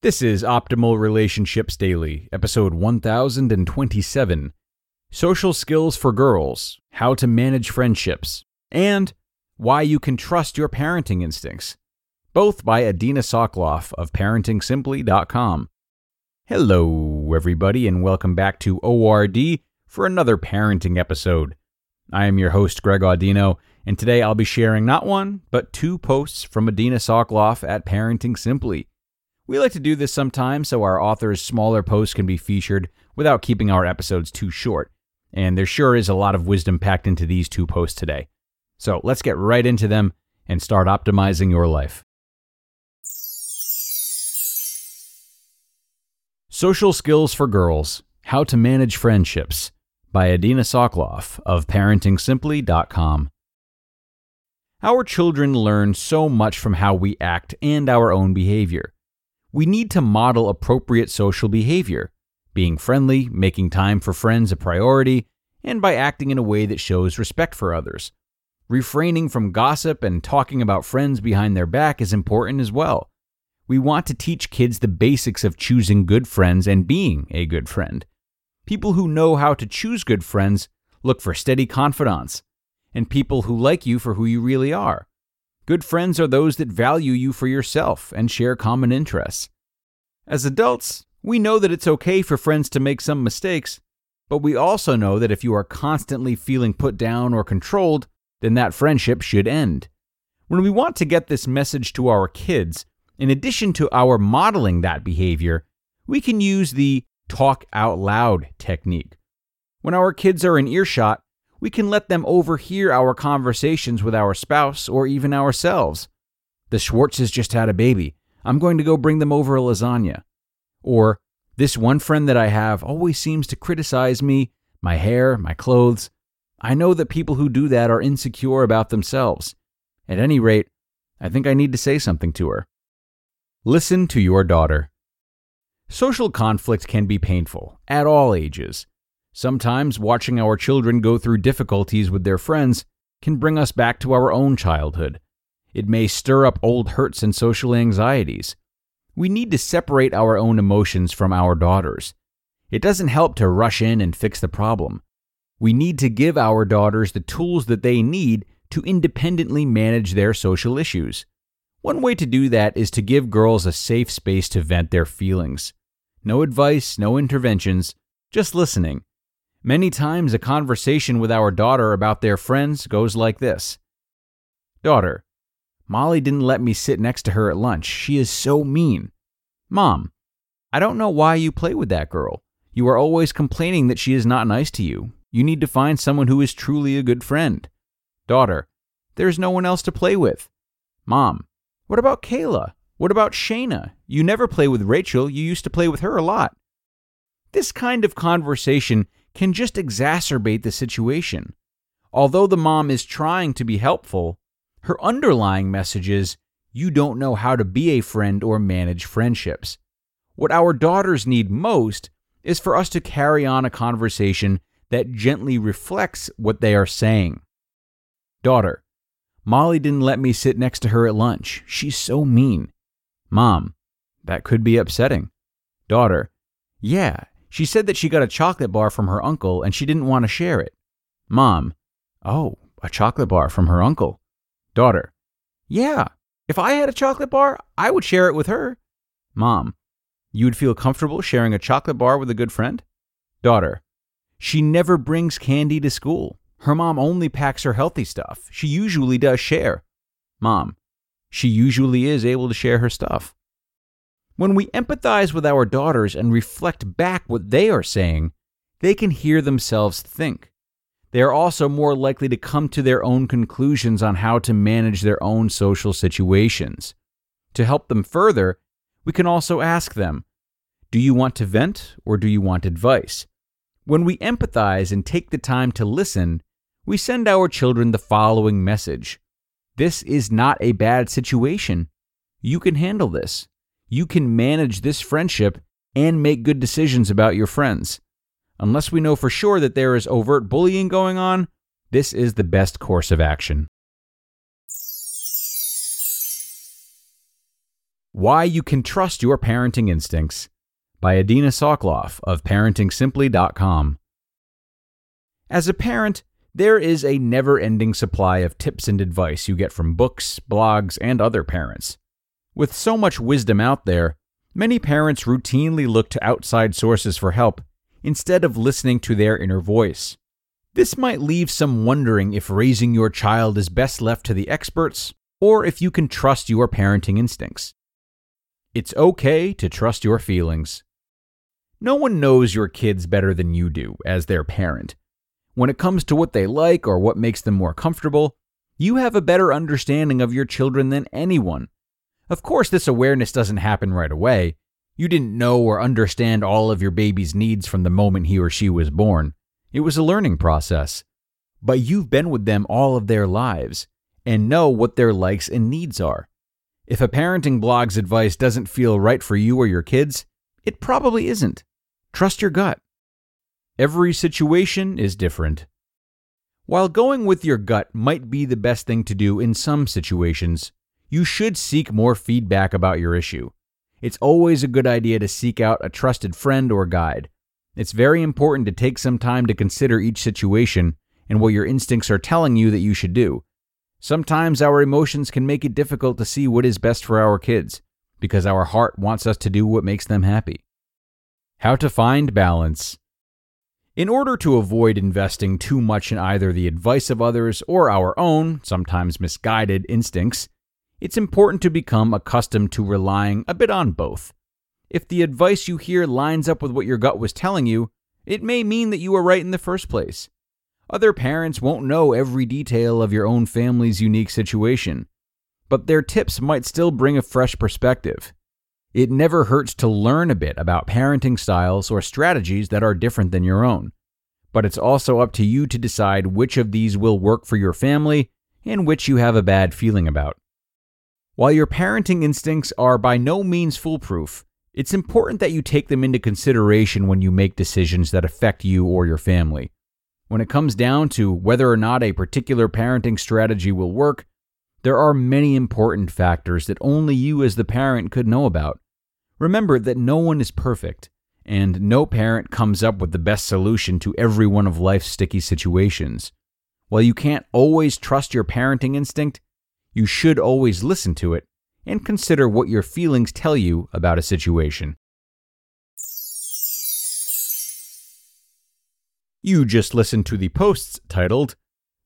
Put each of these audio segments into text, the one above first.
This is Optimal Relationships Daily, episode 1027 Social Skills for Girls How to Manage Friendships, and Why You Can Trust Your Parenting Instincts, both by Adina Soclof of ParentingSimply.com. Hello, everybody, and welcome back to ORD for another parenting episode. I am your host, Greg Audino, and today I'll be sharing not one, but two posts from Adina Soclof at Parenting Simply. We like to do this sometimes so our authors' smaller posts can be featured without keeping our episodes too short. And there sure is a lot of wisdom packed into these two posts today. So let's get right into them and start optimizing your life. Social Skills for Girls How to Manage Friendships by Adina Soclof of ParentingSimply.com. Our children learn so much from how we act and our own behavior we need to model appropriate social behavior, being friendly, making time for friends a priority, and by acting in a way that shows respect for others. Refraining from gossip and talking about friends behind their back is important as well. We want to teach kids the basics of choosing good friends and being a good friend. People who know how to choose good friends look for steady confidants, and people who like you for who you really are. Good friends are those that value you for yourself and share common interests. As adults, we know that it's okay for friends to make some mistakes, but we also know that if you are constantly feeling put down or controlled, then that friendship should end. When we want to get this message to our kids, in addition to our modeling that behavior, we can use the talk out loud technique. When our kids are in earshot, we can let them overhear our conversations with our spouse or even ourselves. The Schwartzes just had a baby. I'm going to go bring them over a lasagna. Or, this one friend that I have always seems to criticize me, my hair, my clothes. I know that people who do that are insecure about themselves. At any rate, I think I need to say something to her. Listen to your daughter. Social conflict can be painful at all ages. Sometimes watching our children go through difficulties with their friends can bring us back to our own childhood. It may stir up old hurts and social anxieties. We need to separate our own emotions from our daughters. It doesn't help to rush in and fix the problem. We need to give our daughters the tools that they need to independently manage their social issues. One way to do that is to give girls a safe space to vent their feelings. No advice, no interventions, just listening Many times, a conversation with our daughter about their friends goes like this Daughter, Molly didn't let me sit next to her at lunch. She is so mean. Mom, I don't know why you play with that girl. You are always complaining that she is not nice to you. You need to find someone who is truly a good friend. Daughter, there is no one else to play with. Mom, what about Kayla? What about Shayna? You never play with Rachel. You used to play with her a lot. This kind of conversation can just exacerbate the situation. Although the mom is trying to be helpful, her underlying message is you don't know how to be a friend or manage friendships. What our daughters need most is for us to carry on a conversation that gently reflects what they are saying. Daughter, Molly didn't let me sit next to her at lunch. She's so mean. Mom, that could be upsetting. Daughter, yeah, she said that she got a chocolate bar from her uncle and she didn't want to share it. Mom, oh, a chocolate bar from her uncle. Daughter, yeah, if I had a chocolate bar, I would share it with her. Mom, you would feel comfortable sharing a chocolate bar with a good friend? Daughter, She never brings candy to school. Her mom only packs her healthy stuff. She usually does share. Mom, she usually is able to share her stuff. When we empathize with our daughters and reflect back what they are saying, they can hear themselves think. They are also more likely to come to their own conclusions on how to manage their own social situations. To help them further, we can also ask them Do you want to vent or do you want advice? When we empathize and take the time to listen, we send our children the following message This is not a bad situation. You can handle this. You can manage this friendship and make good decisions about your friends. Unless we know for sure that there is overt bullying going on, this is the best course of action. Why You Can Trust Your Parenting Instincts by Adina Soclof of ParentingSimply.com. As a parent, there is a never ending supply of tips and advice you get from books, blogs, and other parents. With so much wisdom out there, many parents routinely look to outside sources for help instead of listening to their inner voice. This might leave some wondering if raising your child is best left to the experts or if you can trust your parenting instincts. It's okay to trust your feelings. No one knows your kids better than you do as their parent. When it comes to what they like or what makes them more comfortable, you have a better understanding of your children than anyone. Of course, this awareness doesn't happen right away, you didn't know or understand all of your baby's needs from the moment he or she was born. It was a learning process. But you've been with them all of their lives and know what their likes and needs are. If a parenting blog's advice doesn't feel right for you or your kids, it probably isn't. Trust your gut. Every situation is different. While going with your gut might be the best thing to do in some situations, you should seek more feedback about your issue. It's always a good idea to seek out a trusted friend or guide. It's very important to take some time to consider each situation and what your instincts are telling you that you should do. Sometimes our emotions can make it difficult to see what is best for our kids because our heart wants us to do what makes them happy. How to find balance. In order to avoid investing too much in either the advice of others or our own, sometimes misguided, instincts, it's important to become accustomed to relying a bit on both. If the advice you hear lines up with what your gut was telling you, it may mean that you were right in the first place. Other parents won't know every detail of your own family's unique situation, but their tips might still bring a fresh perspective. It never hurts to learn a bit about parenting styles or strategies that are different than your own, but it's also up to you to decide which of these will work for your family and which you have a bad feeling about. While your parenting instincts are by no means foolproof, it's important that you take them into consideration when you make decisions that affect you or your family. When it comes down to whether or not a particular parenting strategy will work, there are many important factors that only you as the parent could know about. Remember that no one is perfect, and no parent comes up with the best solution to every one of life's sticky situations. While you can't always trust your parenting instinct, you should always listen to it and consider what your feelings tell you about a situation. You just listened to the posts titled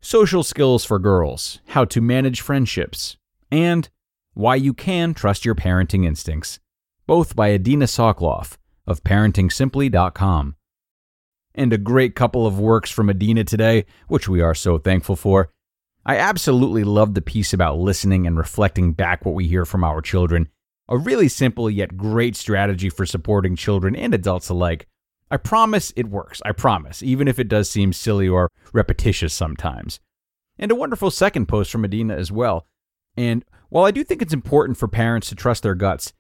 Social Skills for Girls How to Manage Friendships and Why You Can Trust Your Parenting Instincts, both by Adina Soclof of ParentingSimply.com. And a great couple of works from Adina today, which we are so thankful for. I absolutely love the piece about listening and reflecting back what we hear from our children. A really simple yet great strategy for supporting children and adults alike. I promise it works. I promise, even if it does seem silly or repetitious sometimes. And a wonderful second post from Adina as well. And while I do think it's important for parents to trust their guts,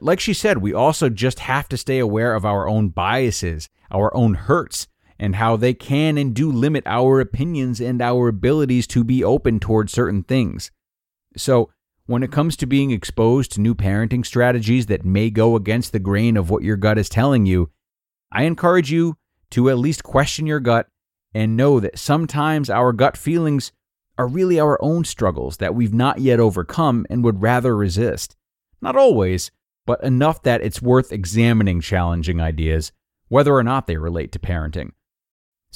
like she said, we also just have to stay aware of our own biases, our own hurts, and how they can and do limit our opinions and our abilities to be open towards certain things. So, when it comes to being exposed to new parenting strategies that may go against the grain of what your gut is telling you, I encourage you to at least question your gut and know that sometimes our gut feelings are really our own struggles that we've not yet overcome and would rather resist. Not always, but enough that it's worth examining challenging ideas, whether or not they relate to parenting.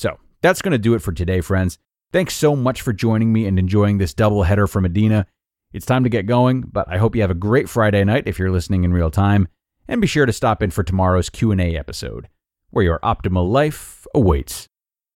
So that's going to do it for today, friends. Thanks so much for joining me and enjoying this double header from Adina. It's time to get going, but I hope you have a great Friday night if you're listening in real time, and be sure to stop in for tomorrow's Q&A episode, where your optimal life awaits.